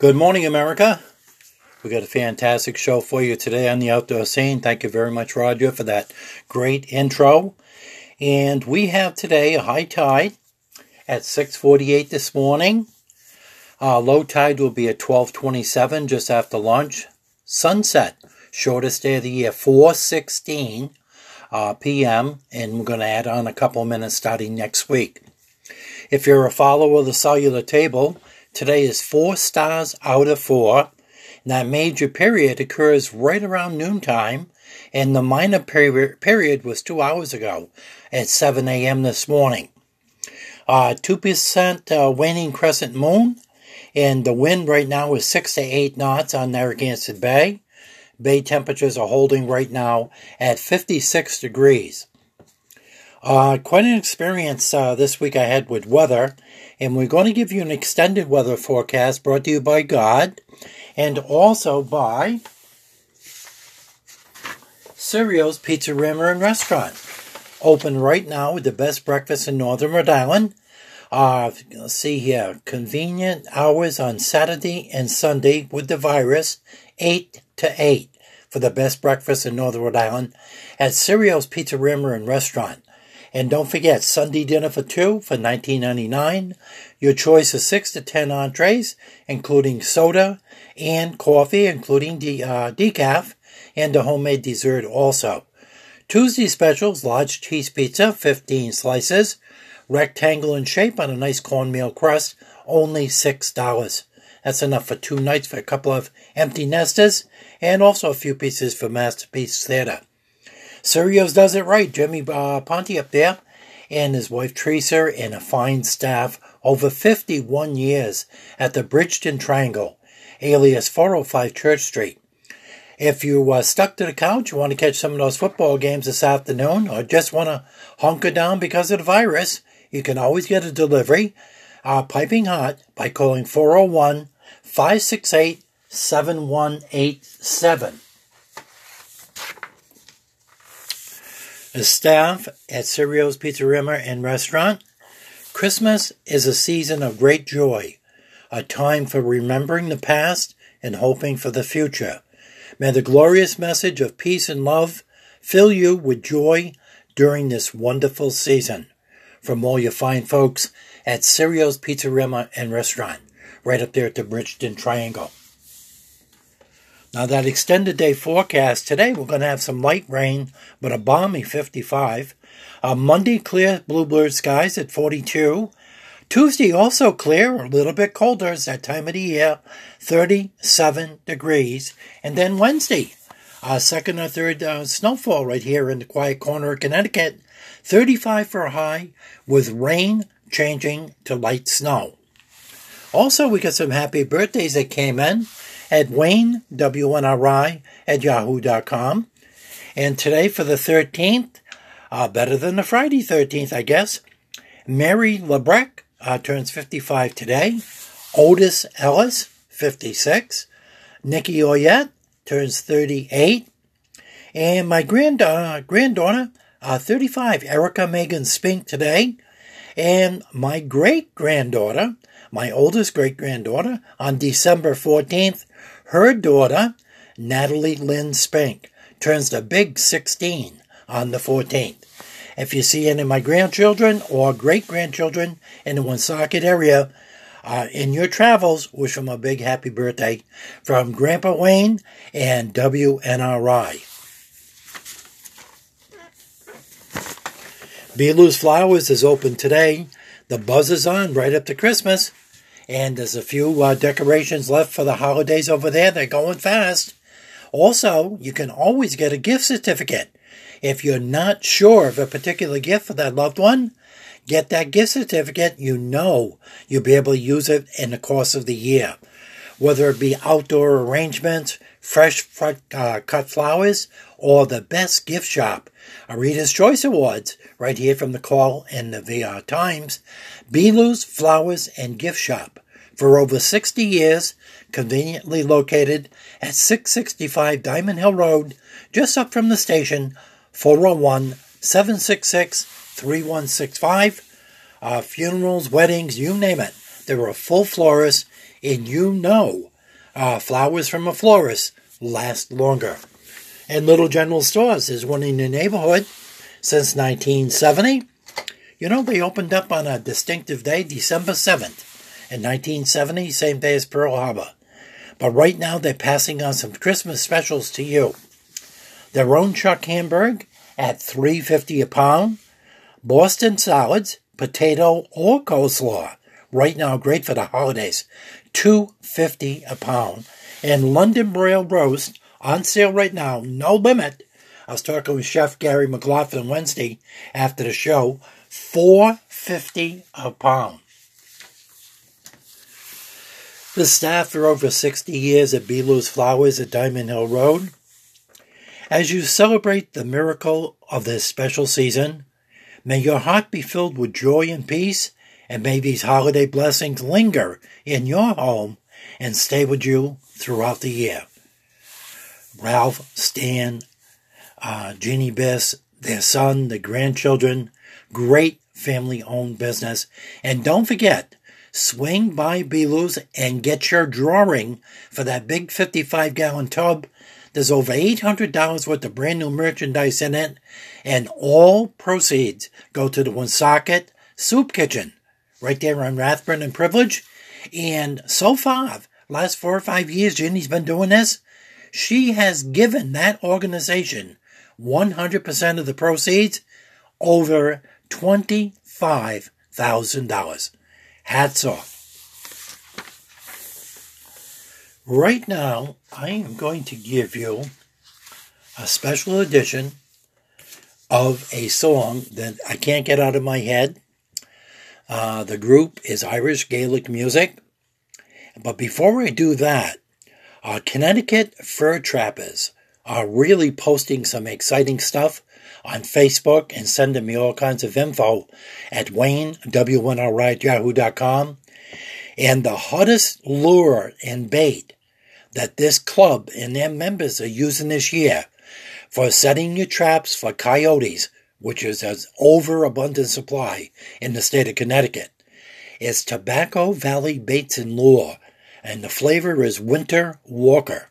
Good morning, America. We got a fantastic show for you today on the outdoor scene. Thank you very much, Roger, for that great intro. And we have today a high tide at 6:48 this morning. Uh, low tide will be at 12:27 just after lunch. Sunset, shortest day of the year, 4:16 uh, p.m. And we're going to add on a couple minutes starting next week. If you're a follower of the solunar table, Today is four stars out of four. That major period occurs right around noontime, and the minor peri- period was two hours ago at 7 a.m. this morning. Uh, 2% uh, waning crescent moon, and the wind right now is 6 to 8 knots on Narragansett Bay. Bay temperatures are holding right now at 56 degrees. Uh, quite an experience uh, this week I had with weather, and we're going to give you an extended weather forecast brought to you by God and also by Sirios Pizza Rimmer and Restaurant. Open right now with the best breakfast in Northern Rhode Island. Uh, let's see here. Convenient hours on Saturday and Sunday with the virus, 8 to 8 for the best breakfast in Northern Rhode Island at Sirios Pizza Rimmer and Restaurant. And don't forget, Sunday dinner for two for $19.99. Your choice of six to ten entrees, including soda and coffee, including de- uh, decaf, and a homemade dessert also. Tuesday specials, large cheese pizza, 15 slices, rectangle in shape on a nice cornmeal crust, only $6. That's enough for two nights for a couple of empty nesters, and also a few pieces for Masterpiece Theater. Sirios does it right. Jimmy uh, Ponte up there and his wife Teresa and a fine staff over 51 years at the Bridgeton Triangle, alias 405 Church Street. If you are stuck to the couch, you want to catch some of those football games this afternoon, or just want to hunker down because of the virus, you can always get a delivery, uh, piping hot, by calling 401 568 7187. The staff at Sirios Rimmer and Restaurant. Christmas is a season of great joy, a time for remembering the past and hoping for the future. May the glorious message of peace and love fill you with joy during this wonderful season. From all your fine folks at Sirios Rimmer and Restaurant, right up there at the Bridgeton Triangle. Now, that extended day forecast today, we're going to have some light rain, but a balmy 55. Uh, Monday, clear bluebird skies at 42. Tuesday, also clear, a little bit colder. It's that time of the year, 37 degrees. And then Wednesday, uh, second or third uh, snowfall right here in the quiet corner of Connecticut, 35 for a high, with rain changing to light snow. Also, we got some happy birthdays that came in at Wayne, WNRI, at yahoo.com. And today for the 13th, uh, better than the Friday 13th, I guess, Mary Lebrecht uh, turns 55 today. Otis Ellis, 56. Nikki Oyette turns 38. And my grand, uh, granddaughter, uh, 35, Erica Megan Spink today. And my great granddaughter, my oldest great granddaughter, on December 14th, her daughter, Natalie Lynn Spink, turns the big 16 on the 14th. If you see any of my grandchildren or great grandchildren in the Woonsocket area, uh, in your travels, wish them a big happy birthday from Grandpa Wayne and WNRI. Belu's Flowers is open today. The buzz is on right up to Christmas. And there's a few uh, decorations left for the holidays over there. They're going fast. Also, you can always get a gift certificate. If you're not sure of a particular gift for that loved one, get that gift certificate. You know you'll be able to use it in the course of the year. Whether it be outdoor arrangements, fresh uh, cut flowers, or the best gift shop. A Reader's Choice Awards, right here from the Call and the VR Times. Belu's Flowers and Gift Shop. For over 60 years, conveniently located at 665 Diamond Hill Road, just up from the station, 401 766 3165. Uh, funerals, weddings, you name it. they're a full florist, and you know uh, flowers from a florist last longer. And Little General Stores is one in the neighborhood since 1970. You know, they opened up on a distinctive day, December 7th. In 1970, same day as Pearl Harbor. But right now, they're passing on some Christmas specials to you. Their own Chuck Hamburg at 350 a pound. Boston salads, potato or coleslaw. Right now, great for the holidays. 250 a pound. And London broiled roast on sale right now, no limit. I was talking with Chef Gary McLaughlin Wednesday after the show. 450 a pound. The staff for over 60 years at Belo's Flowers at Diamond Hill Road. As you celebrate the miracle of this special season, may your heart be filled with joy and peace, and may these holiday blessings linger in your home and stay with you throughout the year. Ralph, Stan, uh, Jeannie Biss, their son, the grandchildren, great family owned business. And don't forget, swing by Belu's and get your drawing for that big 55 gallon tub. There's over $800 worth of brand new merchandise in it, and all proceeds go to the Woonsocket Soup Kitchen right there on Rathburn and Privilege. And so far, last four or five years, Jenny's been doing this. She has given that organization 100% of the proceeds over $25,000. Hats off. Right now, I am going to give you a special edition of a song that I can't get out of my head. Uh, the group is Irish Gaelic Music. But before I do that, our Connecticut fur trappers are really posting some exciting stuff on Facebook and sending me all kinds of info at Wayne, W1RI at yahoo.com. And the hottest lure and bait that this club and their members are using this year for setting your traps for coyotes, which is an overabundant supply in the state of Connecticut, is Tobacco Valley Baits and Lure. And the flavor is Winter Walker.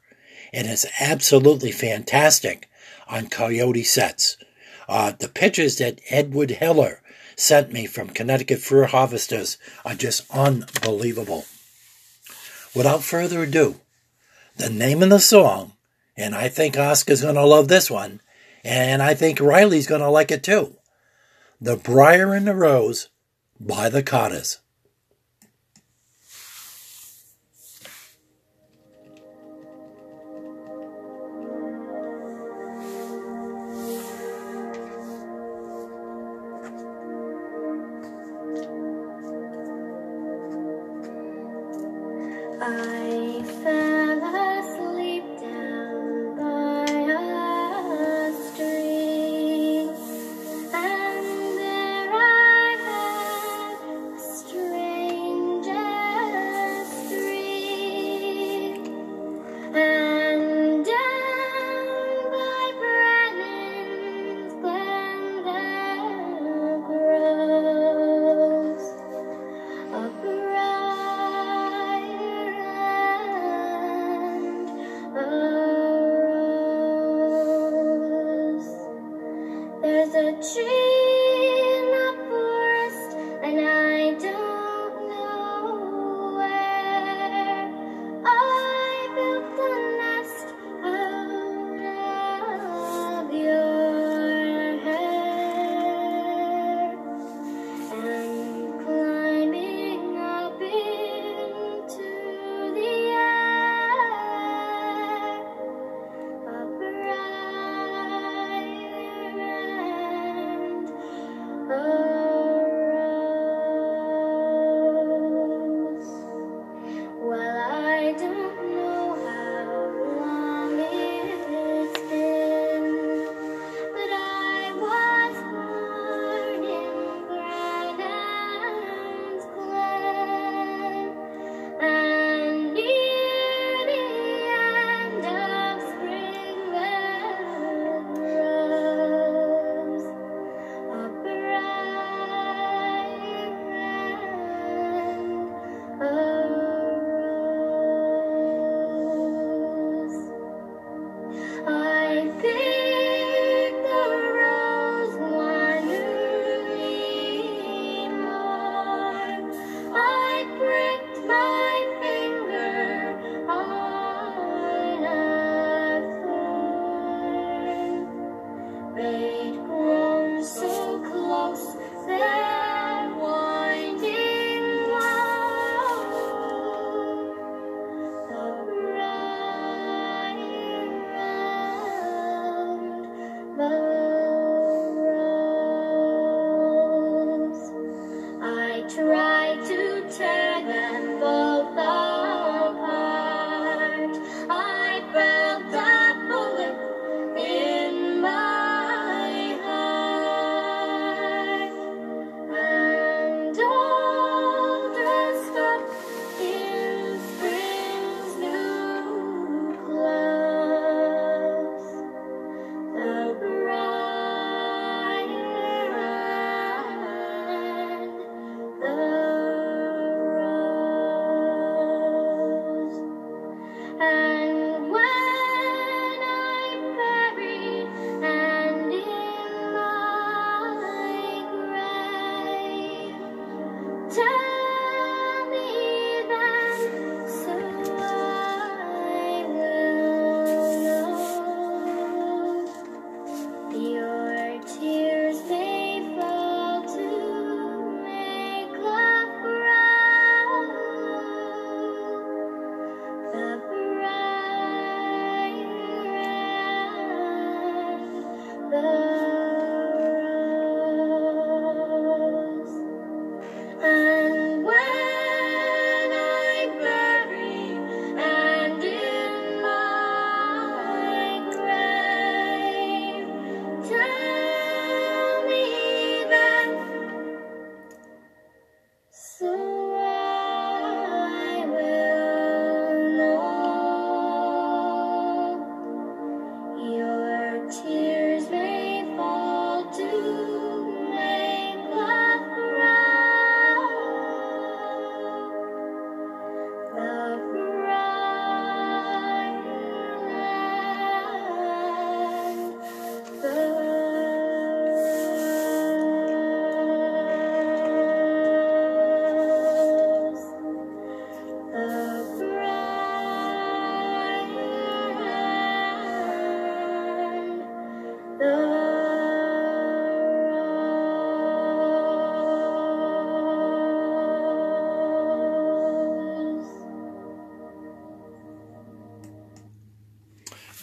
And it's absolutely fantastic on coyote sets. Uh, the pictures that Edward Heller sent me from Connecticut Fur Harvesters are just unbelievable. Without further ado, the name of the song, and I think Oscar's going to love this one, and I think Riley's going to like it too. The Briar and the Rose by the Carters.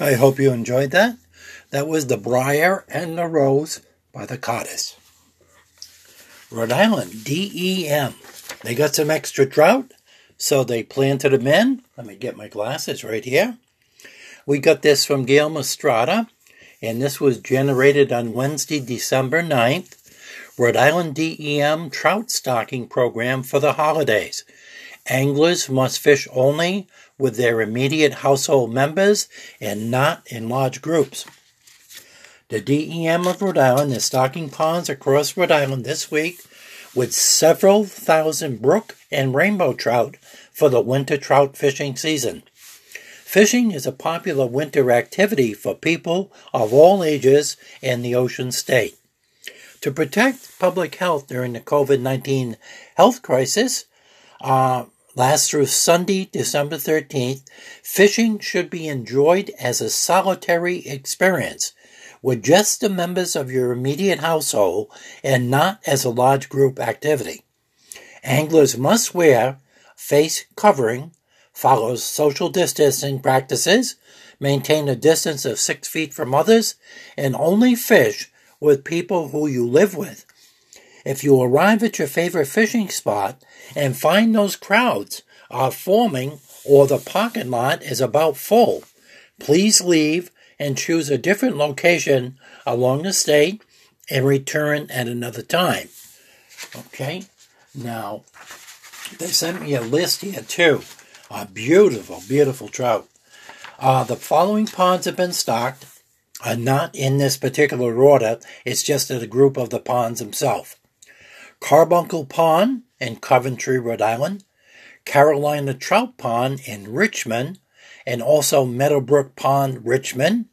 I hope you enjoyed that. That was The Briar and the Rose by the Cottis. Rhode Island, DEM. They got some extra trout, so they planted them in. Let me get my glasses right here. We got this from Gail Mastrada, and this was generated on Wednesday, December 9th. Rhode Island DEM trout stocking program for the holidays. Anglers must fish only with their immediate household members and not in large groups. The DEM of Rhode Island is stocking ponds across Rhode Island this week with several thousand brook and rainbow trout for the winter trout fishing season. Fishing is a popular winter activity for people of all ages in the Ocean State. To protect public health during the COVID 19 health crisis, uh, Last through Sunday, December 13th, fishing should be enjoyed as a solitary experience with just the members of your immediate household and not as a large group activity. Anglers must wear face covering, follow social distancing practices, maintain a distance of six feet from others, and only fish with people who you live with. If you arrive at your favorite fishing spot and find those crowds are forming or the parking lot is about full, please leave and choose a different location along the state and return at another time. Okay, now they sent me a list here too. A beautiful, beautiful trout. Uh, the following ponds have been stocked. Are not in this particular order. It's just a group of the ponds themselves. Carbuncle Pond in Coventry, Rhode Island, Carolina Trout Pond in Richmond, and also Meadowbrook Pond, Richmond.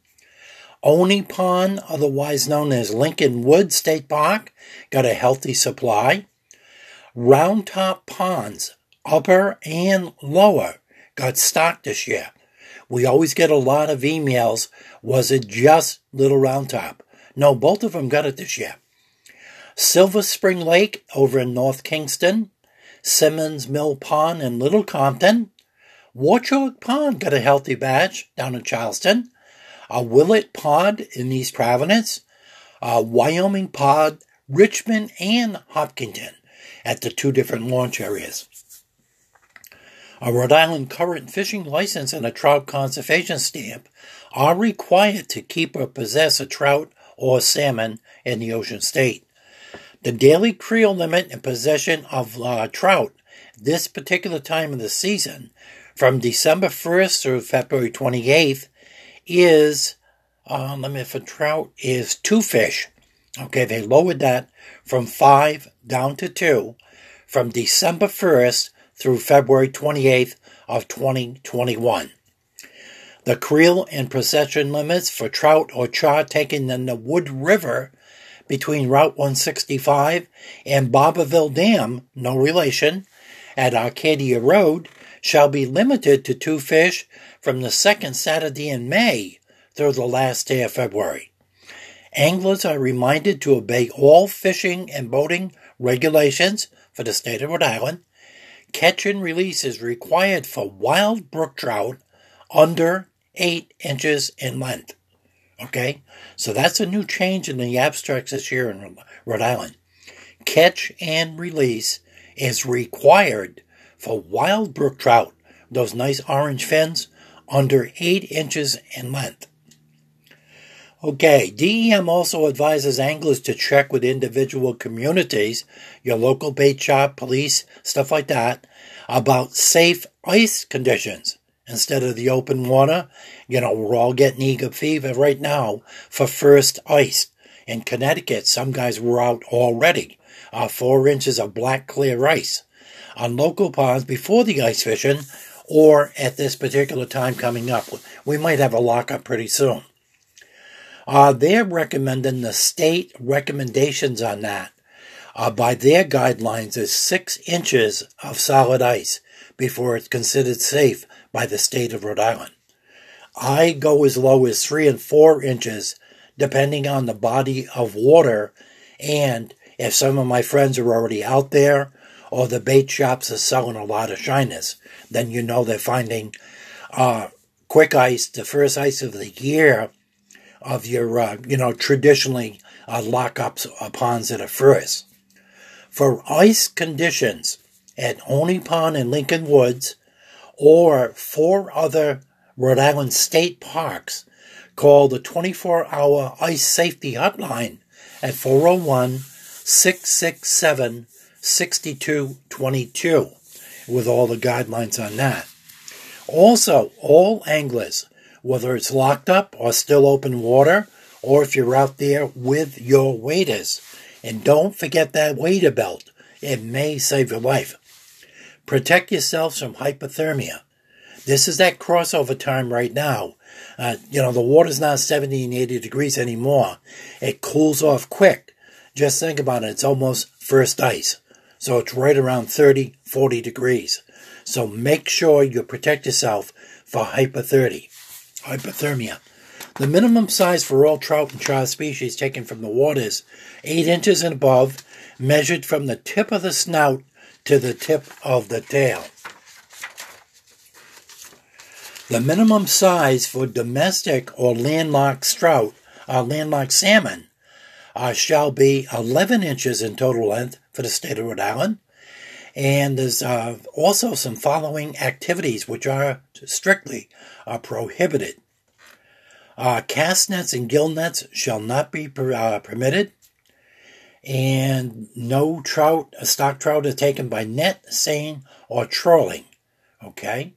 Olney Pond, otherwise known as Lincoln Wood State Park, got a healthy supply. Round Top Ponds, upper and lower, got stocked this year. We always get a lot of emails. Was it just Little Round Top? No, both of them got it this year. Silver Spring Lake over in North Kingstown, Simmons Mill Pond in Little Compton, Watchaug Pond got a healthy batch down in Charlestown, a Willett Pond in East Providence, a Wyoming Pond, Richmond, and Hopkinton at the two different launch areas. A Rhode Island current fishing license and a trout conservation stamp are required to keep or possess a trout or salmon in the ocean state. The daily creel limit in possession of uh, trout this particular time of the season, from December 1st through February 28th, is, uh, me, for trout, is two fish. Okay, they lowered that from five down to two from December 1st through February 28th of 2021. The creel and procession limits for trout or char taken in the Wood River between Route 165 and Barberville Dam, no relation, at Arcadia Road shall be limited to two fish from the second Saturday in May through the last day of February. Anglers are reminded to obey all fishing and boating regulations for the state of Rhode Island. Catch and release is required for wild brook trout under 8 inches in length. Okay? So that's a new change in the abstracts this year in Rhode Island. Catch and release is required for wild brook trout, those nice orange fins, under 8 inches in length. Okay, DEM also advises anglers to check with individual communities, your local bait shop, police, stuff like that, about safe ice conditions instead of the open water. You know, we're all getting eager fever right now for first ice. In Connecticut, some guys were out already, uh, four inches of black clear ice on local ponds before the ice fishing or at this particular time coming up. We might have a lockup pretty soon. Uh, they're recommending the state recommendations on that. Uh, by their guidelines, is six inches of solid ice before it's considered safe by the state of Rhode Island. I go as low as three and four inches, depending on the body of water, and if some of my friends are already out there, or the bait shops are selling a lot of shyness, then you know they're finding uh, quick ice, the first ice of the year, of your, uh, you know, traditionally uh, lockups uh, ponds that are first. For ice conditions at Olney Pond and Lincoln Woods, or four other Rhode Island state parks, call the 24 hour ice safety hotline at 401 667 6222 with all the guidelines on that. Also, all anglers whether it's locked up or still open water, or if you're out there with your waders. And don't forget that wader belt. It may save your life. Protect yourselves from hypothermia. This is that crossover time right now. Uh, you know, the water's not 70 and 80 degrees anymore. It cools off quick. Just think about it. It's almost first ice. So it's right around 30, 40 degrees. So make sure you protect yourself for hypothermia hypothermia. The minimum size for all trout and char species taken from the waters, 8 inches and above, measured from the tip of the snout to the tip of the tail. The minimum size for domestic or landlocked trout, uh, landlocked salmon, uh, shall be 11 inches in total length for the state of Rhode Island. And there's uh, also some following activities which are strictly are prohibited. Uh, cast nets and gill nets shall not be uh, permitted, and no trout, a stock trout is taken by net, seine, or trolling. Okay.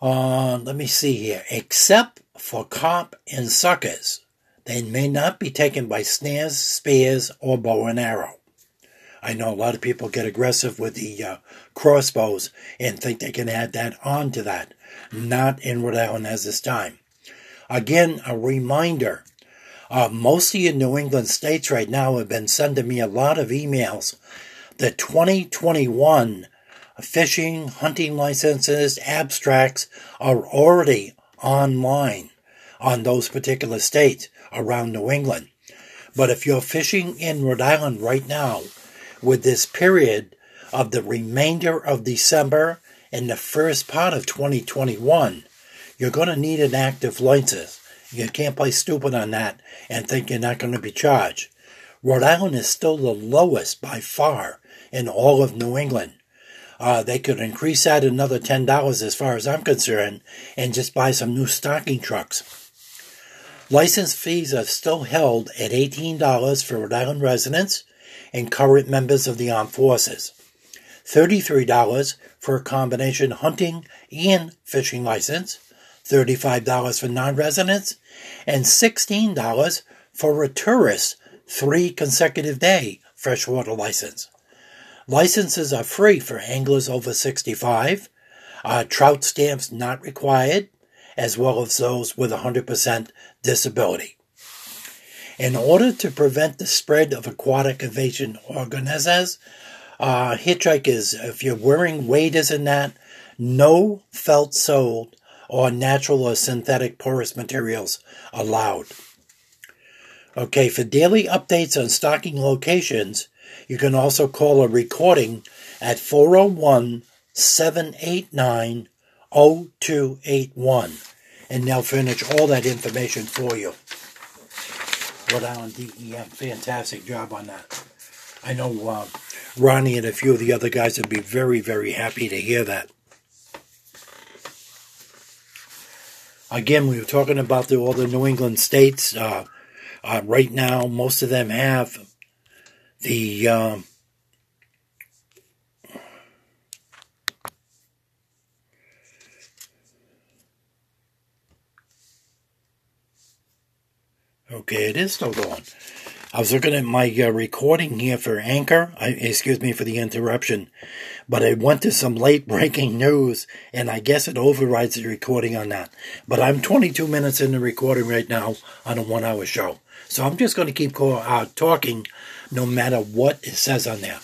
Uh, let me see here. Except for carp and suckers, they may not be taken by snares, spears, or bow and arrow. I know a lot of people get aggressive with the uh, crossbows and think they can add that on to that. Not in Rhode Island as this time. Again, a reminder. Uh, most of you New England states right now have been sending me a lot of emails. The 2021 fishing, hunting licenses, abstracts are already online on those particular states around New England. But if you're fishing in Rhode Island right now, with this period of the remainder of December and the first part of 2021, you're going to need an active license. You can't play stupid on that and think you're not going to be charged. Rhode Island is still the lowest by far in all of New England. uh, they could increase that another $10 as far as I'm concerned and just buy some new stocking trucks. License fees are still held at $18 for Rhode Island residents and current members of the armed forces, $33 for a combination hunting and fishing license, $35 for non residents, and $16 for a tourist three consecutive day freshwater license. Licenses are free for anglers over 65, uh, trout stamps not required, as well as those with 100% disability. In order to prevent the spread of aquatic invasion organisms, uh, hitchhikers, if you're wearing waders and that, no felt soled or natural or synthetic porous materials allowed. Okay, for daily updates on stocking locations, you can also call a recording at 401 789 0281 and they'll furnish all that information for you. Rhode Island DEM, fantastic job on that. I know uh, Ronnie and a few of the other guys would be very, very happy to hear that. Again, we were talking about the, all the New England states. Uh, uh, right now, most of them have the um, Okay, it is still going. I was looking at my uh, recording here for Anchor. I, excuse me for the interruption, but I went to some late breaking news, and I guess it overrides the recording on that. But I'm 22 minutes in the recording right now on a one-hour show, so I'm just going to keep uh, talking, no matter what it says on there.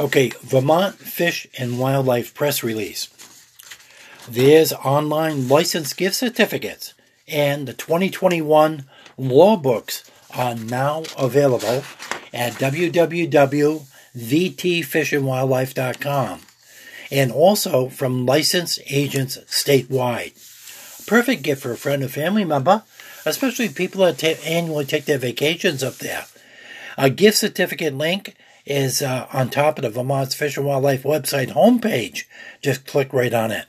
Okay, Vermont Fish and Wildlife press release. There's online license gift certificates and the 2021 law books are now available at www.vtfishandwildlife.com and also from licensed agents statewide. Perfect gift for a friend or family member, especially people that annually take their vacations up there. A gift certificate link is uh, on top of the Vermont's Fish and Wildlife website homepage. Just click right on it.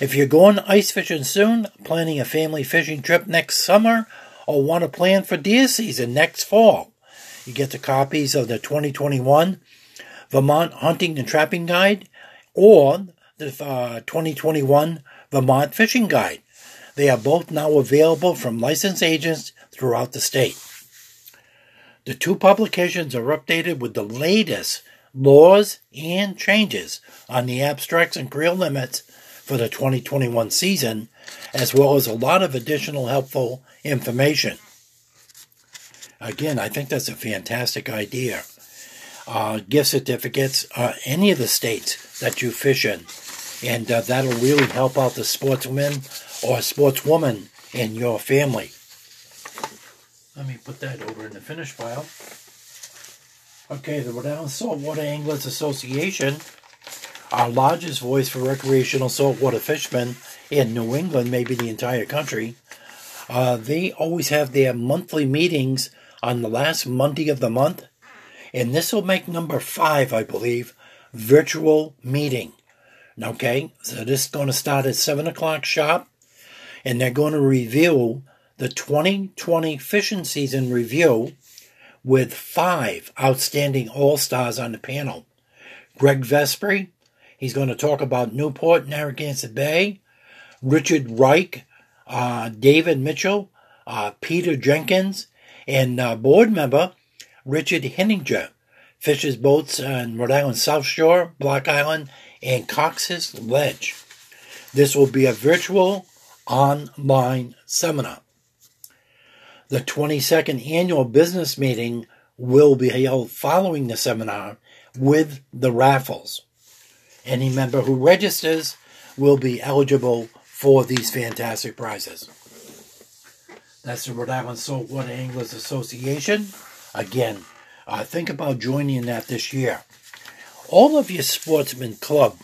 If you're going ice fishing soon, planning a family fishing trip next summer, or want to plan for deer season next fall. You get the copies of the 2021 Vermont Hunting and Trapping Guide or the uh, 2021 Vermont Fishing Guide. They are both now available from licensed agents throughout the state. The two publications are updated with the latest laws and changes on the abstracts and creel limits for the 2021 season, as well as a lot of additional helpful information. Again, I think that's a fantastic idea. Uh, gift certificates, uh, any of the states that you fish in, and uh, that'll really help out the sportsman or sportswoman in your family. Let me put that over in the finish pile. Okay, the Rhode Island Saltwater Anglers Association, our largest voice for recreational saltwater fishermen in New England, maybe the entire country, uh, they always have their monthly meetings on the last Monday of the month. And this will make number five, I believe, virtual meeting. Okay, so this is going to start at 7 o'clock sharp. And they're going to review the 2020 fishing season review with five outstanding All Stars on the panel. Greg Vespri, he's going to talk about Newport, Narragansett Bay. Richard Reich, uh, David Mitchell, uh, Peter Jenkins, and uh, board member Richard Hittinger fishes boats on Rhode Island South Shore, Block Island, and Cox's Ledge. This will be a virtual online seminar. The 22nd annual business meeting will be held following the seminar with the raffles. Any member who registers will be eligible for these fantastic prizes. That's the Rhode Island Saltwater Anglers Association. Again, uh, think about joining that this year. All of your sportsmen club,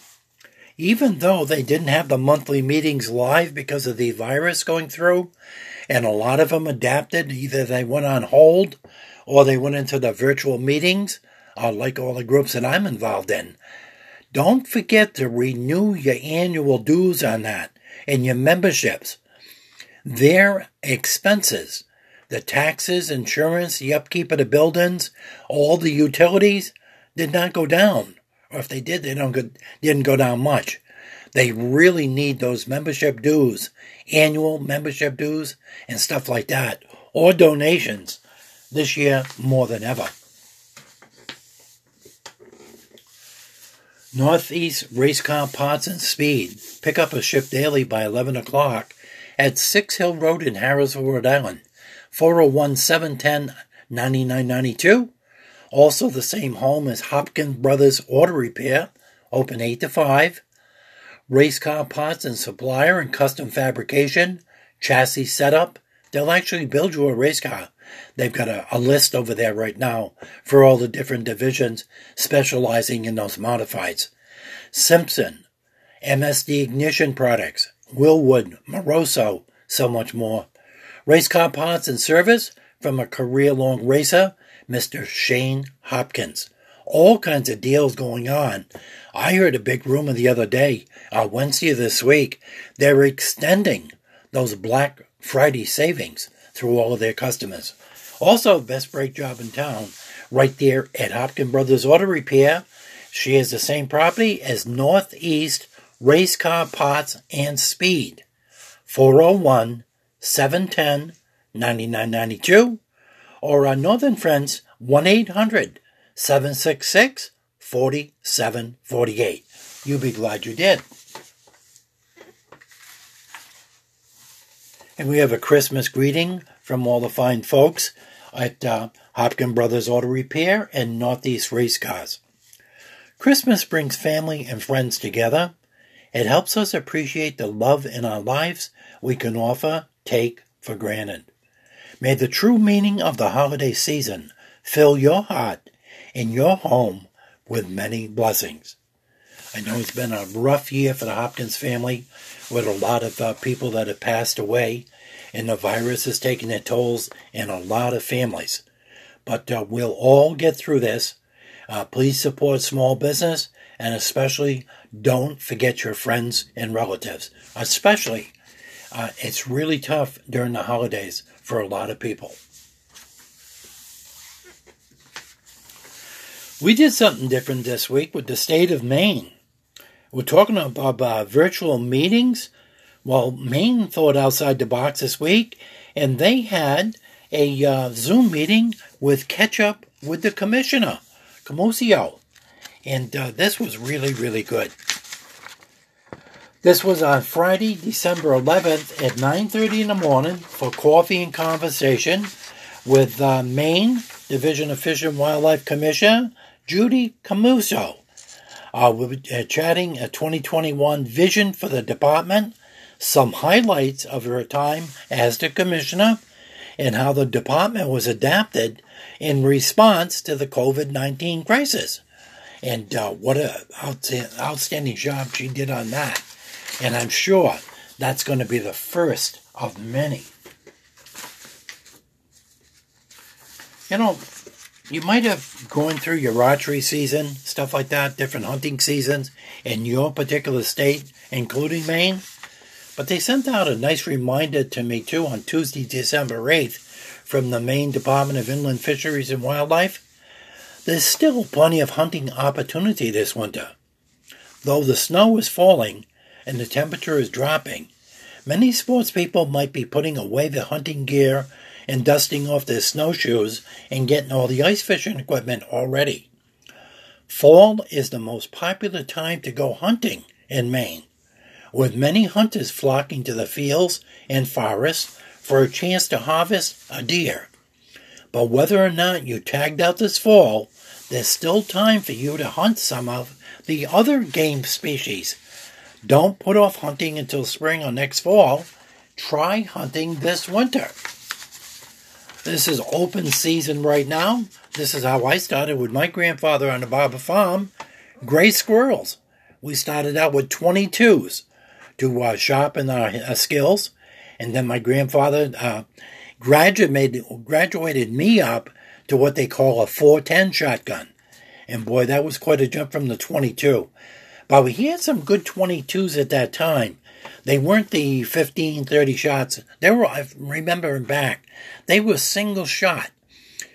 even though they didn't have the monthly meetings live because of the virus going through, and a lot of them adapted, either they went on hold or they went into the virtual meetings, uh, like all the groups that I'm involved in. Don't forget to renew your annual dues on that and your memberships. Their expenses, the taxes, insurance, the upkeep of the buildings, all the utilities did not go down. Or if they did, they don't go, didn't go down much. They really need those membership dues, annual membership dues, and stuff like that, or donations this year more than ever. Northeast Race Car Parts and Speed. Pick up a shift daily by 11 o'clock at Six Hill Road in Harrisville, Rhode Island. 401 710 9992. Also, the same home as Hopkins Brothers Auto Repair, open 8 to 5. Race car parts and supplier and custom fabrication, chassis setup. They'll actually build you a race car. They've got a, a list over there right now for all the different divisions specializing in those modifieds. Simpson, MSD Ignition Products, Wilwood, Moroso, so much more. Race car parts and service from a career long racer, Mr. Shane Hopkins. All kinds of deals going on. I heard a big rumor the other day, uh, Wednesday this week, they're extending those Black Friday savings through all of their customers. Also, best brake job in town, right there at Hopkins Brothers Auto Repair. She has the same property as Northeast Race Car Parts and Speed. 401 710 9992 or our Northern Friends 1 800 766 4748. You'll be glad you did. And we have a Christmas greeting from all the fine folks at uh, Hopkins Brothers Auto Repair and Northeast Race Cars. Christmas brings family and friends together. It helps us appreciate the love in our lives we can offer, take for granted. May the true meaning of the holiday season fill your heart and your home with many blessings. I know it's been a rough year for the Hopkins family with a lot of uh, people that have passed away, and the virus has taken its tolls in a lot of families. But uh, we'll all get through this. Uh, please support small business, and especially don't forget your friends and relatives. Especially, uh, it's really tough during the holidays for a lot of people. We did something different this week with the state of Maine. We're talking about uh, virtual meetings. Well, Maine thought outside the box this week, and they had a uh, Zoom meeting with Catch Up with the Commissioner, Camuso. And uh, this was really, really good. This was on Friday, December 11th at 9.30 in the morning for coffee and conversation with uh, Maine Division of Fish and Wildlife Commissioner Judy Camuso. Uh, we'll be uh, chatting a 2021 vision for the department, some highlights of her time as the commissioner, and how the department was adapted in response to the COVID 19 crisis. And uh, what a outstanding job she did on that. And I'm sure that's going to be the first of many. You know, you might have gone through your archery season, stuff like that, different hunting seasons in your particular state, including Maine. But they sent out a nice reminder to me too on Tuesday, December 8th, from the Maine Department of Inland Fisheries and Wildlife. There's still plenty of hunting opportunity this winter. Though the snow is falling and the temperature is dropping, many sports people might be putting away their hunting gear and dusting off their snowshoes and getting all the ice fishing equipment all ready. Fall is the most popular time to go hunting in Maine, with many hunters flocking to the fields and forests for a chance to harvest a deer. But whether or not you tagged out this fall, there's still time for you to hunt some of the other game species. Don't put off hunting until spring or next fall. Try hunting this winter. This is open season right now. This is how I started with my grandfather on the Barber Farm. Gray squirrels. We started out with 22s to uh, sharpen our uh, skills. And then my grandfather uh, graduated, graduated me up to what they call a 410 shotgun. And boy, that was quite a jump from the 22. But we had some good 22s at that time. They weren't the 15, 30 shots. They were, I remember back, they were single shot.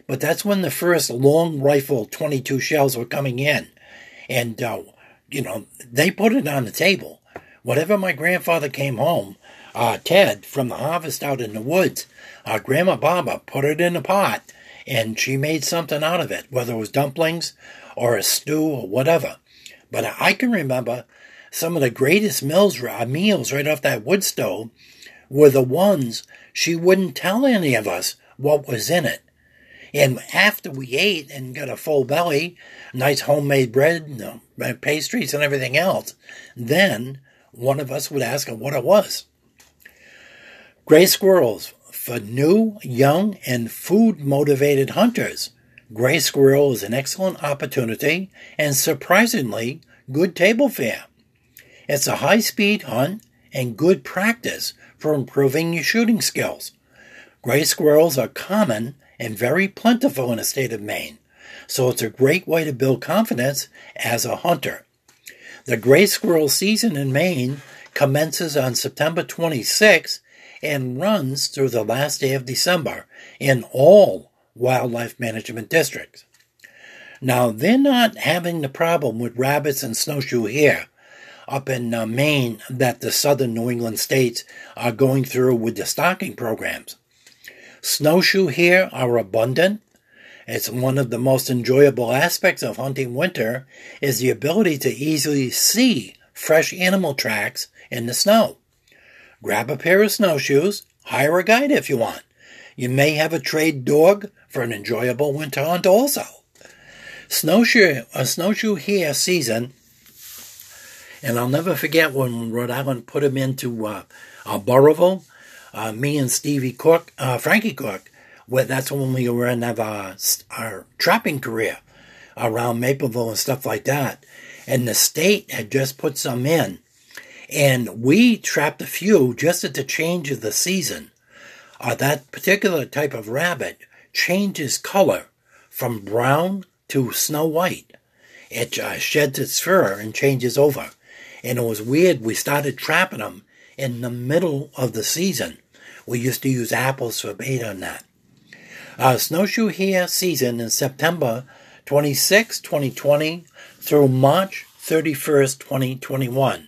But that's when the first long rifle 22 shells were coming in. And, uh, you know, they put it on the table. Whatever my grandfather came home, uh, Ted, from the harvest out in the woods, uh, Grandma Baba put it in a pot and she made something out of it, whether it was dumplings or a stew or whatever. But I can remember some of the greatest meals, uh, meals right off that wood stove were the ones she wouldn't tell any of us what was in it. And after we ate and got a full belly, nice homemade bread, you know, pastries and everything else, then one of us would ask her what it was. Gray squirrels for new, young, and food motivated hunters. Gray squirrel is an excellent opportunity and surprisingly good table fare. It's a high speed hunt and good practice for improving your shooting skills. Gray squirrels are common and very plentiful in the state of Maine, so it's a great way to build confidence as a hunter. The gray squirrel season in Maine commences on September 26 and runs through the last day of December in all wildlife management districts. Now, they're not having the problem with rabbits and snowshoe hare up in uh, Maine that the southern New England states are going through with the stocking programs. Snowshoe here are abundant. It's one of the most enjoyable aspects of hunting winter is the ability to easily see fresh animal tracks in the snow. Grab a pair of snowshoes, hire a guide if you want. You may have a trade dog for an enjoyable winter hunt also. Snowshoe, a snowshoe here season, and I'll never forget when Rhode Island put him into uh, uh, uh, me and Stevie Cook, uh, Frankie Cook, where that's when we were in our, our trapping career around Mapleville and stuff like that. And the state had just put some in and we trapped a few just at the change of the season. Uh, that particular type of rabbit changes color from brown to snow white. It uh, sheds its fur and changes over. And it was weird. We started trapping them in the middle of the season. We used to use apples for bait on that. Uh, snowshoe hare season in September 26, 2020 through March 31st, 2021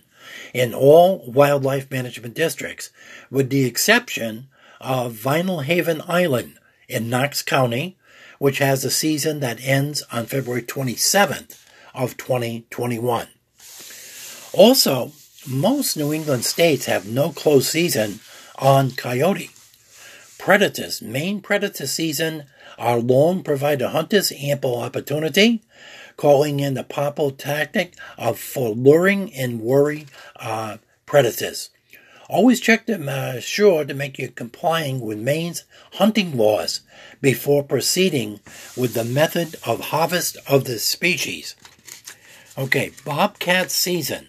in all wildlife management districts, with the exception of Vinalhaven Island in Knox County, which has a season that ends on February 27th of 2021. Also, most New England states have no closed season on coyote. Predators, Maine predator season are long provide hunters ample opportunity calling in the popular tactic of for luring and worry uh, predators. Always check them uh, sure to make you complying with Maine's hunting laws before proceeding with the method of harvest of the species. Okay, bobcat season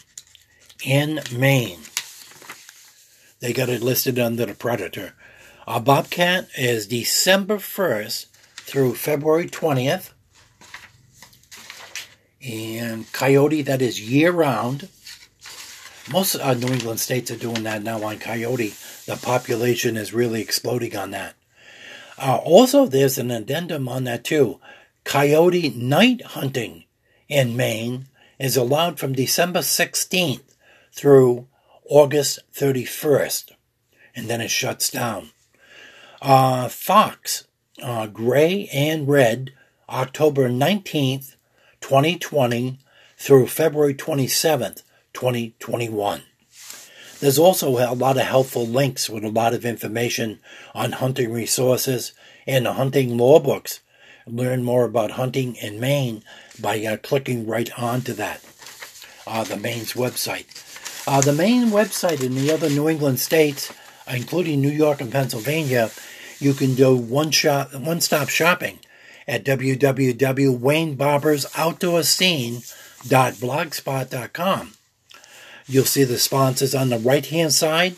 in Maine. They got it listed under the predator. A bobcat is December 1st through February 20th and coyote that is year round. Most uh, New England states are doing that now on coyote. The population is really exploding on that. Uh, also, there's an addendum on that too. Coyote night hunting in Maine is allowed from December 16th through August 31st, and then it shuts down. Uh, fox, uh, gray and red, October 19th 2020 through February 27th, 2021. There's also a lot of helpful links with a lot of information on hunting resources and the hunting law books. Learn more about hunting in Maine by uh, clicking right onto that, uh, the Maine's website. Uh, the main website in the other New England states, including New York and Pennsylvania, you can do one shop, one stop shopping at www.waynebarbersoutdoorscene.blogspot.com. You'll see the sponsors on the right hand side,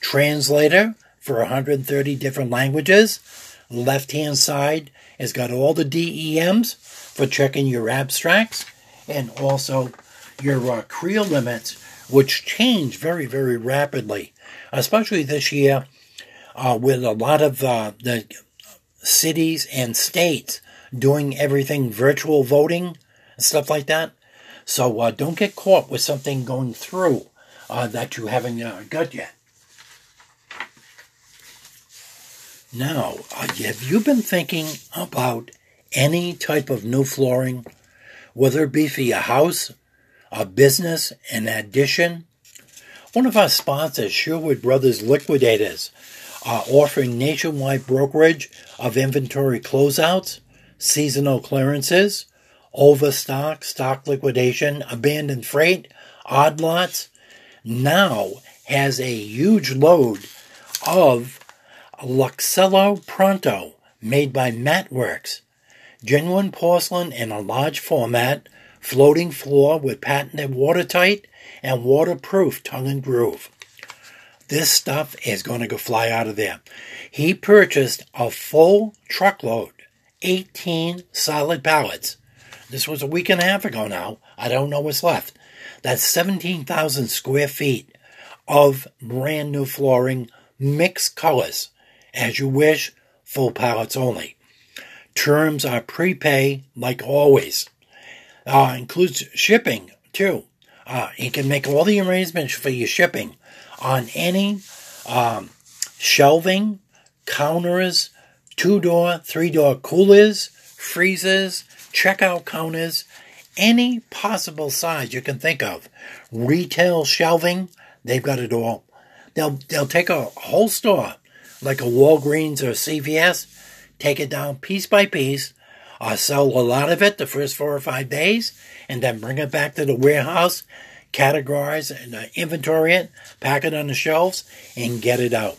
translator for 130 different languages. Left hand side has got all the DEMs for checking your abstracts and also your uh, creel limits, which change very, very rapidly, especially this year uh, with a lot of uh, the cities and states doing everything virtual voting and stuff like that. So uh, don't get caught with something going through uh, that you haven't uh, got yet. Now, uh, have you been thinking about any type of new flooring, whether it be for your house, a business, an addition? One of our sponsors, Sherwood Brothers Liquidators, are offering nationwide brokerage of inventory closeouts, seasonal clearances, overstock, stock liquidation, abandoned freight, odd lots, now has a huge load of Luxello Pronto made by Matworks. Genuine porcelain in a large format, floating floor with patented watertight and waterproof tongue and groove. This stuff is going to go fly out of there. He purchased a full truckload, 18 solid pallets. This was a week and a half ago now. I don't know what's left. That's 17,000 square feet of brand new flooring, mixed colors. As you wish, full pallets only. Terms are prepay, like always. Uh, includes shipping, too. Uh, you can make all the arrangements for your shipping on any um, shelving, counters, two door, three door coolers, freezers, checkout counters, any possible size you can think of. Retail shelving, they've got it all. They'll they'll take a whole store, like a Walgreens or CVS, take it down piece by piece, uh, sell a lot of it the first four or five days, and then bring it back to the warehouse categorize and uh, inventory it, pack it on the shelves, and get it out.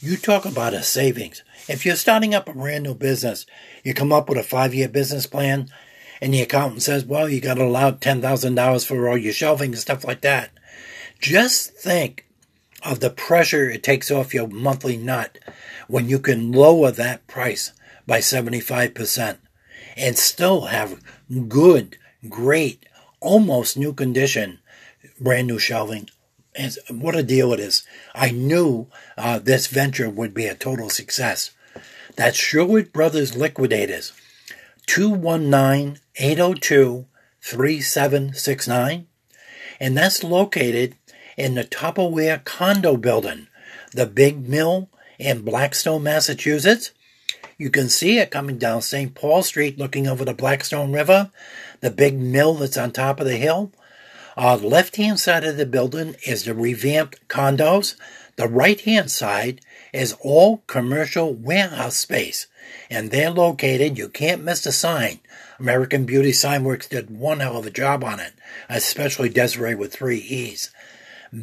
You talk about a savings. If you're starting up a brand new business, you come up with a five year business plan, and the accountant says, well, you got to allow $10,000 for all your shelving and stuff like that. Just think of the pressure it takes off your monthly nut when you can lower that price by 75% and still have good, great, almost new condition brand new shelving. And what a deal it is. I knew uh, this venture would be a total success. That's Sherwood Brothers Liquidators, 219 802 3769. And that's located in the Tupperware condo building, the big mill in Blackstone, Massachusetts. You can see it coming down St. Paul Street looking over the Blackstone River, the big mill that's on top of the hill. Uh, the left hand side of the building is the revamped condos. The right hand side is all commercial warehouse space. And they're located, you can't miss the sign. American Beauty Signworks did one hell of a job on it, especially Desiree with three E's.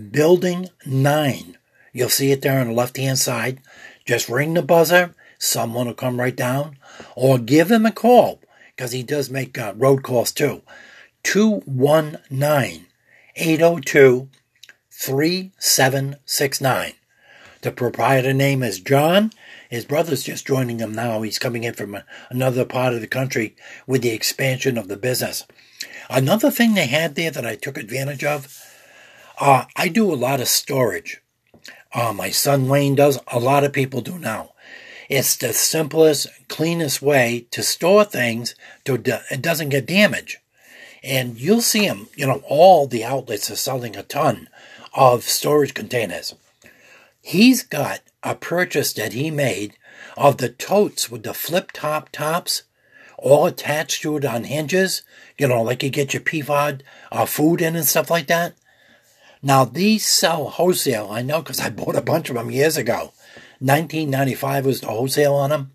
Building 9. You'll see it there on the left hand side. Just ring the buzzer, someone will come right down, or give him a call, because he does make uh, road calls too. 219 802 3769. The proprietor name is John. His brother's just joining him now. He's coming in from another part of the country with the expansion of the business. Another thing they had there that I took advantage of, uh, I do a lot of storage. Uh, my son Wayne does, a lot of people do now. It's the simplest, cleanest way to store things to it doesn't get damaged. And you'll see them, you know, all the outlets are selling a ton of storage containers. He's got a purchase that he made of the totes with the flip top tops, all attached to it on hinges, you know, like you get your PFOD uh, food in and stuff like that. Now, these sell wholesale, I know because I bought a bunch of them years ago. 1995 was the wholesale on them.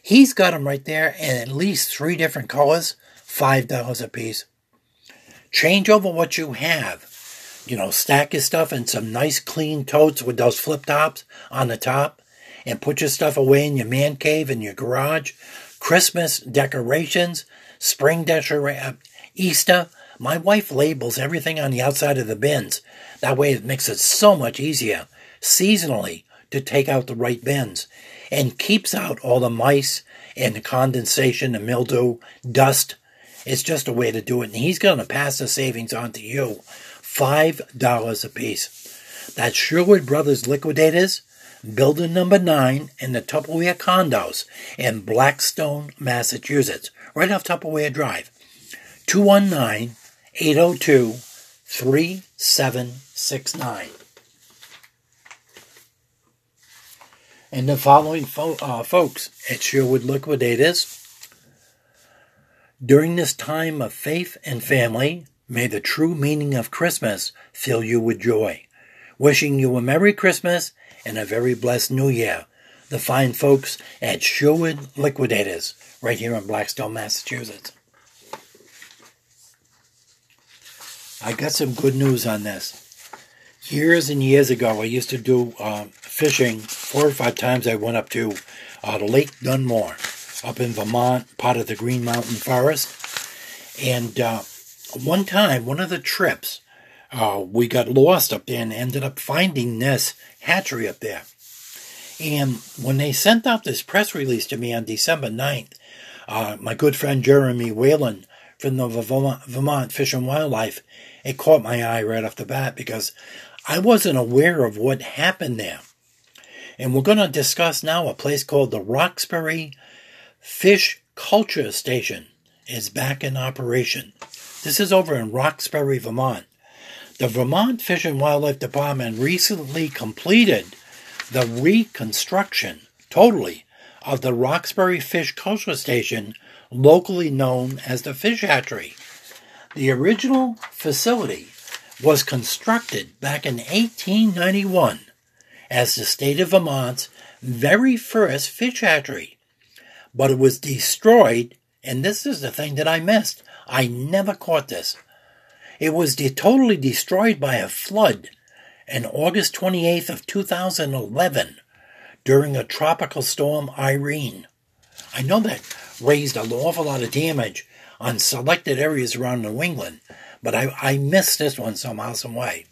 He's got them right there in at least three different colors, $5 a piece. Change over what you have. You know, stack your stuff in some nice clean totes with those flip tops on the top and put your stuff away in your man cave in your garage. Christmas decorations, spring uh, Easter. My wife labels everything on the outside of the bins. That way it makes it so much easier seasonally to take out the right bins and keeps out all the mice and the condensation, the mildew, dust It's just a way to do it, and he's going to pass the savings on to you. $5 a piece. That's Sherwood Brothers Liquidators, building number 9 in the Tupperware condos in Blackstone, Massachusetts, right off Tupperware Drive. 219 802 3769. And the following fo- uh, folks at Sherwood Liquidators. During this time of faith and family, may the true meaning of Christmas fill you with joy. Wishing you a Merry Christmas and a very blessed New Year. The fine folks at Sherwood Liquidators, right here in Blackstone, Massachusetts. I got some good news on this. Years and years ago, I used to do uh, fishing four or five times. I went up to uh, Lake Dunmore up in Vermont, part of the Green Mountain Forest. And uh, one time, one of the trips, uh, we got lost up there and ended up finding this hatchery up there. And when they sent out this press release to me on December 9th, uh, my good friend Jeremy Whalen from the Vermont, Vermont Fish and Wildlife, it caught my eye right off the bat because I wasn't aware of what happened there. And we're going to discuss now a place called the Roxbury Fish Culture Station is back in operation. This is over in Roxbury, Vermont. The Vermont Fish and Wildlife Department recently completed the reconstruction, totally, of the Roxbury Fish Culture Station, locally known as the Fish Hatchery. The original facility was constructed back in 1891 as the state of Vermont's very first fish hatchery, but it was destroyed, and this is the thing that I missed. I never caught this. It was de- totally destroyed by a flood on August 28th of 2011 during a tropical storm Irene. I know that raised an awful lot of damage on selected areas around New England, but I, I missed this one somehow, some way.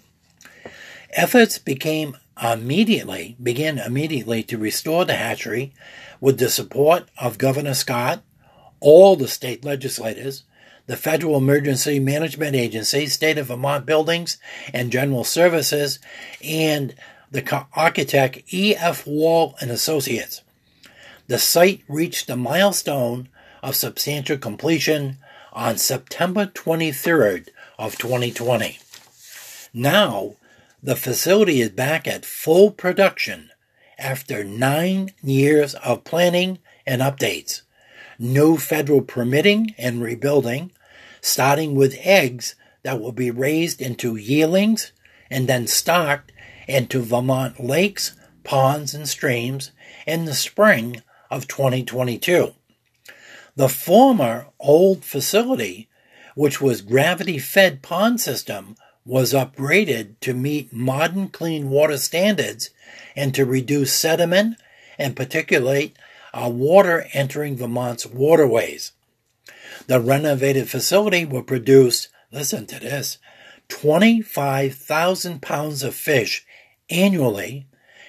Efforts became immediately began immediately to restore the hatchery with the support of Governor Scott, all the state legislators, the Federal Emergency Management Agency, State of Vermont Buildings and General Services, and the architect E.F. Wall and Associates. The site reached the milestone of substantial completion on September 23rd of 2020. Now, the facility is back at full production after nine years of planning and updates. New federal permitting and rebuilding, starting with eggs that will be raised into yearlings and then stocked into Vermont lakes, ponds, and streams in the spring of 2022. The former old facility, which was gravity fed pond system, was upgraded to meet modern clean water standards and to reduce sediment and particulate uh, water entering Vermont's waterways. The renovated facility will produce, listen to this, 25,000 pounds of fish annually,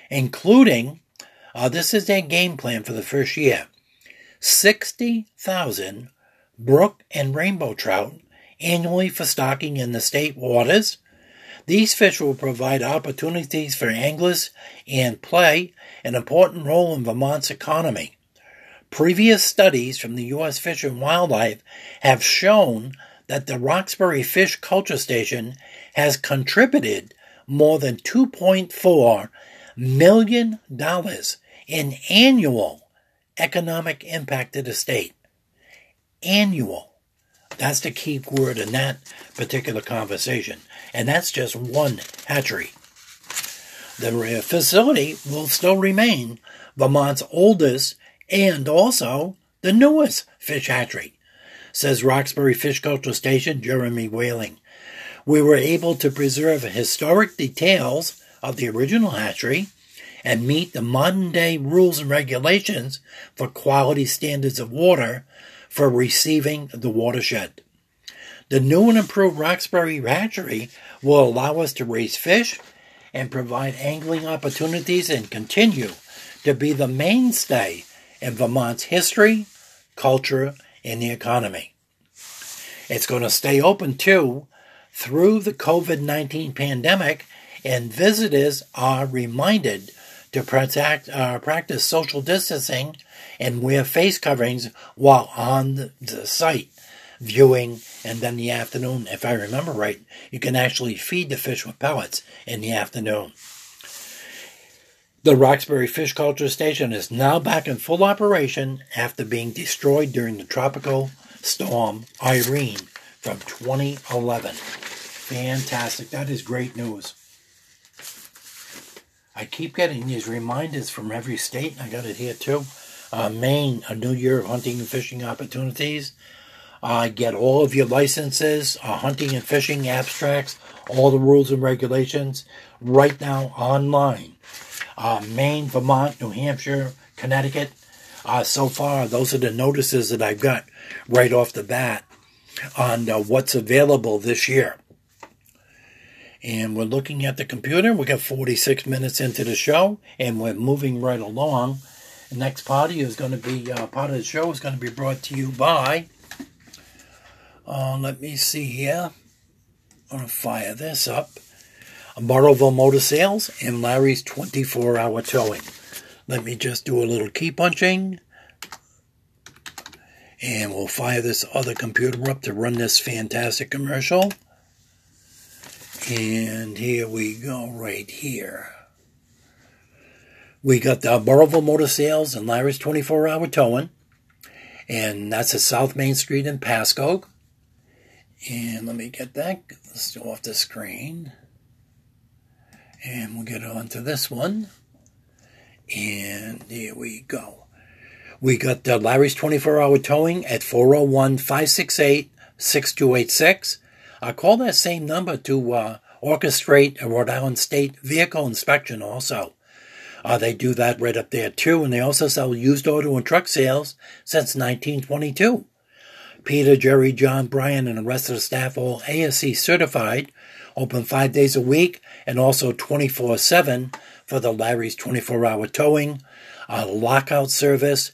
including, uh, this is their game plan for the first year, 60,000 brook and rainbow trout annually for stocking in the state waters. These fish will provide opportunities for anglers and play an important role in Vermont's economy. Previous studies from the U.S. Fish and Wildlife have shown that the Roxbury Fish Culture Station has contributed more than $2.4 million in annual economic impact to the state. Annual. That's the key word in that particular conversation. And that's just one hatchery. The facility will still remain Vermont's oldest and also the newest fish hatchery, says Roxbury Fish Culture Station Jeremy Whalen. We were able to preserve historic details of the original hatchery and meet the modern day rules and regulations for quality standards of water for receiving the watershed. The new and improved Roxbury Hatchery will allow us to raise fish and provide angling opportunities and continue to be the mainstay in Vermont's history, culture, and the economy. It's going to stay open too through the COVID 19 pandemic, and visitors are reminded to protect, uh, practice social distancing and wear face coverings while on the, site viewing. And then the afternoon, if I remember right, you can actually feed the fish with pellets in the afternoon. The Roxbury Fish Culture Station is now back in full operation after being destroyed during the tropical storm Irene from 2011. Fantastic. That is great news. I keep getting these reminders from every state. I got it here too. Uh, Maine, a new year of hunting and fishing opportunities. Uh, get all of your licenses, uh, hunting and fishing abstracts, all the rules and regulations right now online uh, Maine, Vermont, New Hampshire, Connecticut. Uh, so far, those are the notices that I've got right off the bat on uh, what's available this year. And we're looking at the computer. We got 46 minutes into the show, and we're moving right along. The next party is going to be uh, part of the show is going to be brought to you by. Uh, let me see here. I'm going to fire this up. Burrillville Motor Sales, and Larry's 24 hour towing. Let me just do a little key punching. And we'll fire this other computer up to run this fantastic commercial. And here we go, right here. We got the Burrillville Motor Sales and Larry's 24 hour towing. And that's at South Main Street in Pasco. And let me get that. Let's go off the screen. And we'll get on to this one. And here we go. We got uh, Larry's 24 hour towing at 401 568 6286. I call that same number to uh, orchestrate a Rhode Island State vehicle inspection also. Uh, they do that right up there too, and they also sell used auto and truck sales since 1922. Peter, Jerry, John, Brian, and the rest of the staff all ASC certified, open five days a week, and also 24 7 for the Larry's 24 hour towing, uh, lockout service,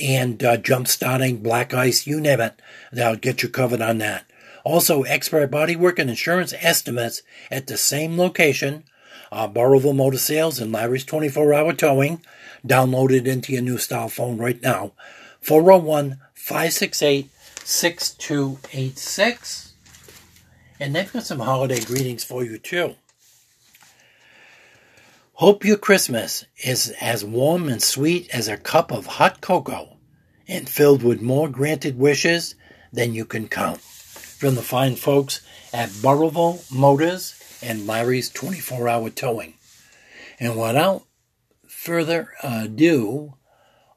and uh, jump starting, black ice, you name it. They'll get you covered on that. Also, expert bodywork and insurance estimates at the same location. Uh, Burrillville Motor Sales and Larry's 24 hour towing. Download it into your new style phone right now. 401 568 6286. And they've got some holiday greetings for you too. Hope your Christmas is as warm and sweet as a cup of hot cocoa and filled with more granted wishes than you can count. From the fine folks at Burrillville Motors and Larry's 24 hour towing. And without further ado,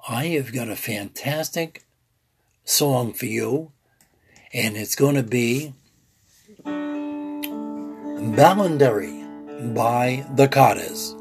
I have got a fantastic song for you, and it's going to be Ballandary by the Carters.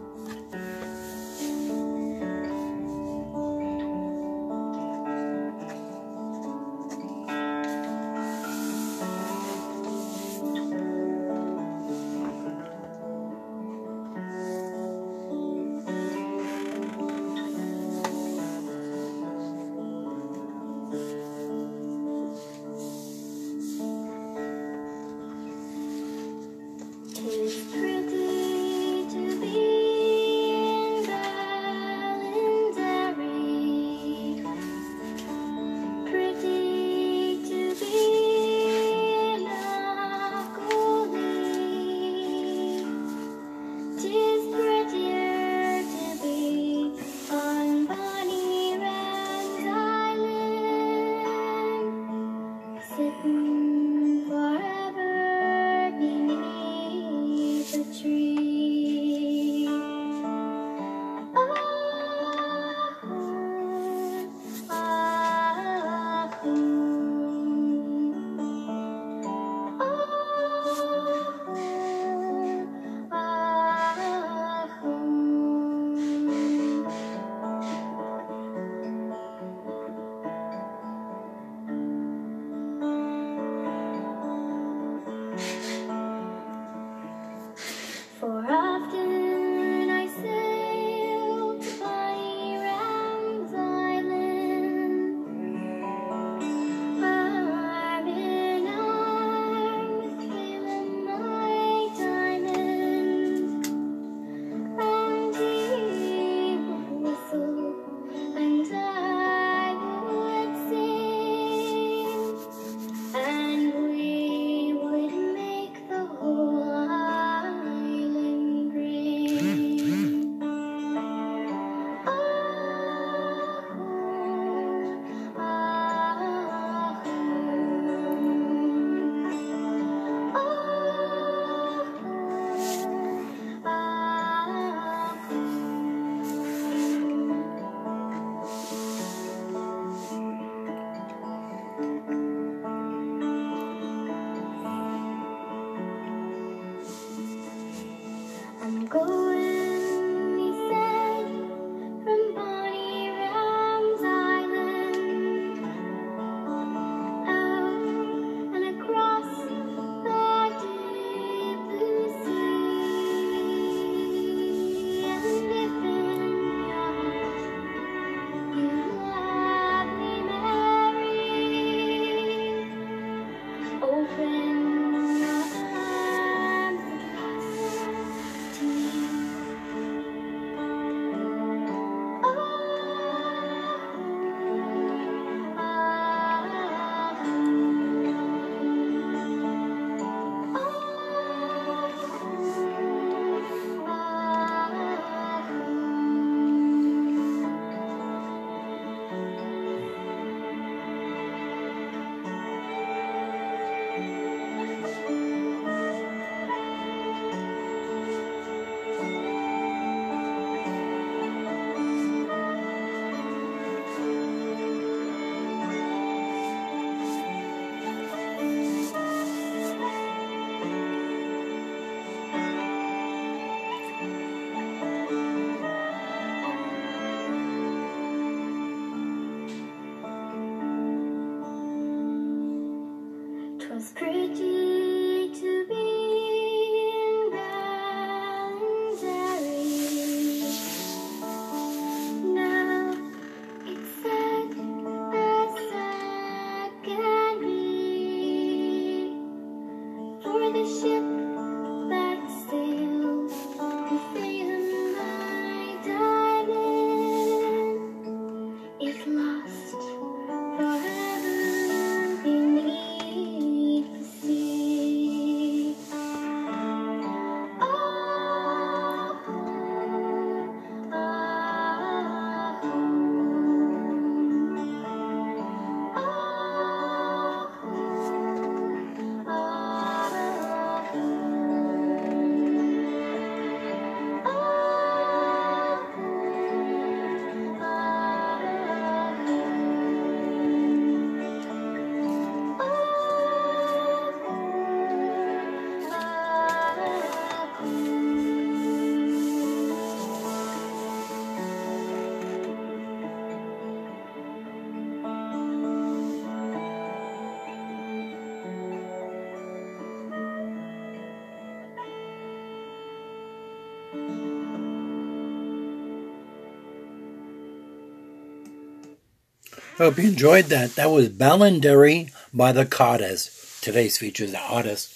Hope you enjoyed that. That was Ballandary by the Carters. Today's featured artist.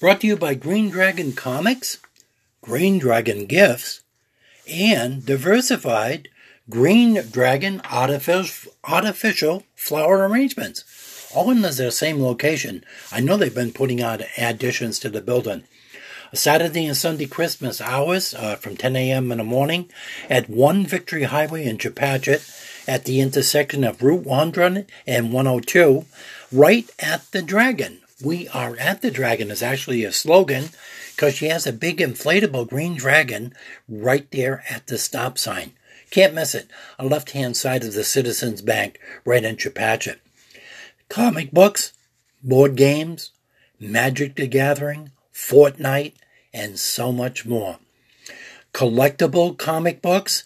Brought to you by Green Dragon Comics, Green Dragon Gifts, and Diversified Green Dragon Artificial, artificial Flower Arrangements. All in the same location. I know they've been putting out additions to the building. Saturday and Sunday Christmas hours uh, from 10 a.m. in the morning at 1 Victory Highway in Chepachet at the intersection of Route 100 and 102, right at the Dragon. We are at the Dragon is actually a slogan because she has a big inflatable green dragon right there at the stop sign. Can't miss it. On left hand side of the Citizens Bank, right in Chepachet. Comic books, board games, Magic the Gathering, Fortnite, and so much more. Collectible comic books,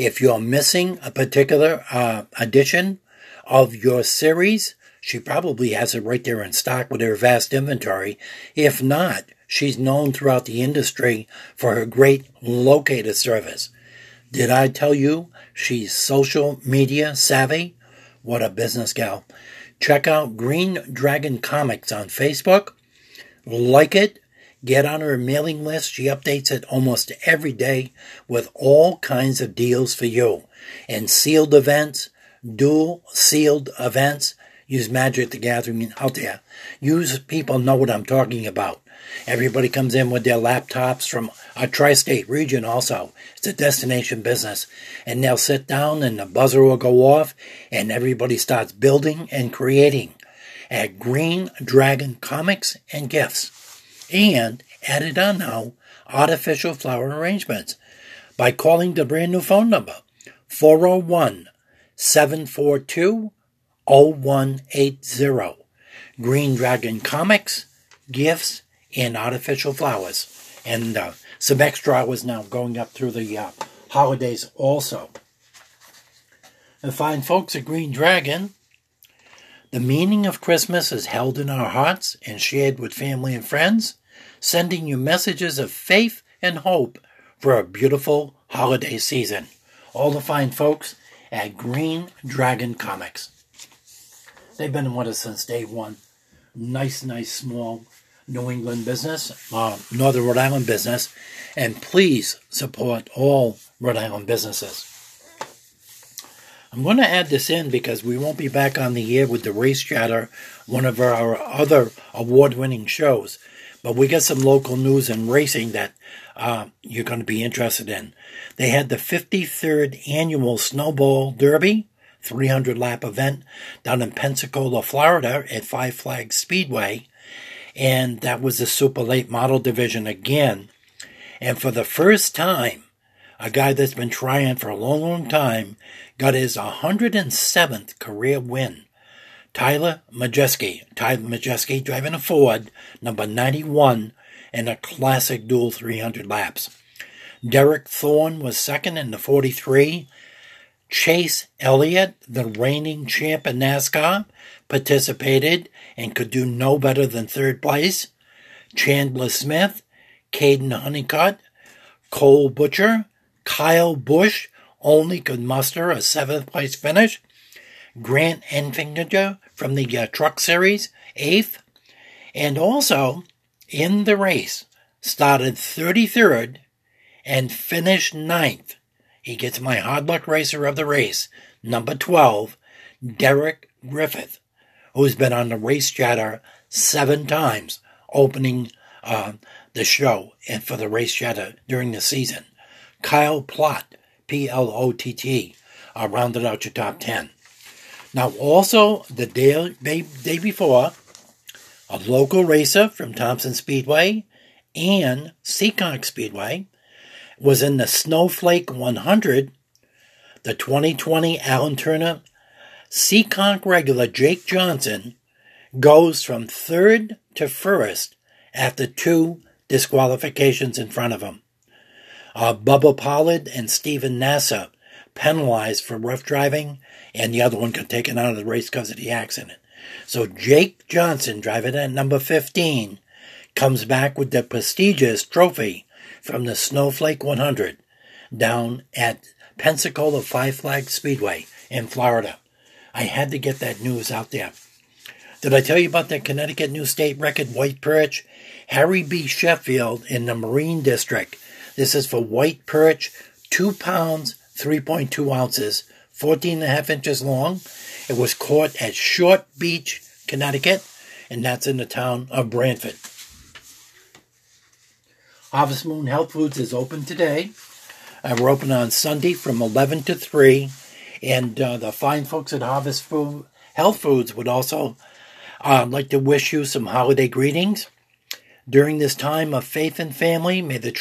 if you're missing a particular uh, edition of your series, she probably has it right there in stock with her vast inventory. If not, she's known throughout the industry for her great locator service. Did I tell you she's social media savvy? What a business gal. Check out Green Dragon Comics on Facebook. Like it, Get on her mailing list. She updates it almost every day with all kinds of deals for you. And sealed events, dual sealed events. Use Magic the Gathering out there. Use people know what I'm talking about. Everybody comes in with their laptops from a tri state region, also. It's a destination business. And they'll sit down and the buzzer will go off and everybody starts building and creating at Green Dragon Comics and Gifts and added on now artificial flower arrangements by calling the brand new phone number 401 742 0180. Green Dragon Comics, gifts, and artificial flowers. And uh, some extra hours now going up through the uh, holidays also. And fine folks at Green Dragon, the meaning of Christmas is held in our hearts and shared with family and friends sending you messages of faith and hope for a beautiful holiday season. All the fine folks at Green Dragon Comics. They've been with us since day one. Nice, nice, small New England business, uh, Northern Rhode Island business, and please support all Rhode Island businesses. I'm going to add this in because we won't be back on the air with the Race Chatter, one of our other award winning shows. But we got some local news and racing that uh, you're going to be interested in. They had the 53rd annual Snowball Derby, 300 lap event down in Pensacola, Florida at Five Flags Speedway. And that was the super late model division again. And for the first time, a guy that's been trying for a long, long time got his 107th career win. Tyler Majeski. Tyler Majeski driving a Ford, number 91, in a classic dual 300 laps. Derek Thorn was second in the 43. Chase Elliott, the reigning champ in NASCAR, participated and could do no better than third place. Chandler Smith, Caden Honeycutt, Cole Butcher, Kyle Busch only could muster a seventh place finish. Grant Enfinger from the uh, Truck Series, eighth, and also in the race started 33rd and finished ninth. He gets my hard luck racer of the race, number 12, Derek Griffith, who's been on the race chatter seven times, opening uh, the show and for the race chatter during the season. Kyle Plott, P L O T T, uh, rounded out your top 10. Now, also the day, day before, a local racer from Thompson Speedway and Seekonk Speedway was in the Snowflake 100. The 2020 Alan Turner Seekonk regular Jake Johnson goes from third to first after two disqualifications in front of him. Uh, Bubba Pollard and Stephen Nasse penalized for rough driving and the other one got taken out of the race because of the accident. So Jake Johnson, driving at number 15, comes back with the prestigious trophy from the Snowflake 100 down at Pensacola Five Flag Speedway in Florida. I had to get that news out there. Did I tell you about that Connecticut New State Record white perch? Harry B. Sheffield in the Marine District. This is for white perch, 2 pounds, 3.2 ounces, 14 and a half inches long. It was caught at Short Beach, Connecticut, and that's in the town of Branford. Harvest Moon Health Foods is open today. Uh, we're open on Sunday from 11 to 3. And uh, the fine folks at Harvest Food Health Foods would also uh, like to wish you some holiday greetings. During this time of faith and family, may the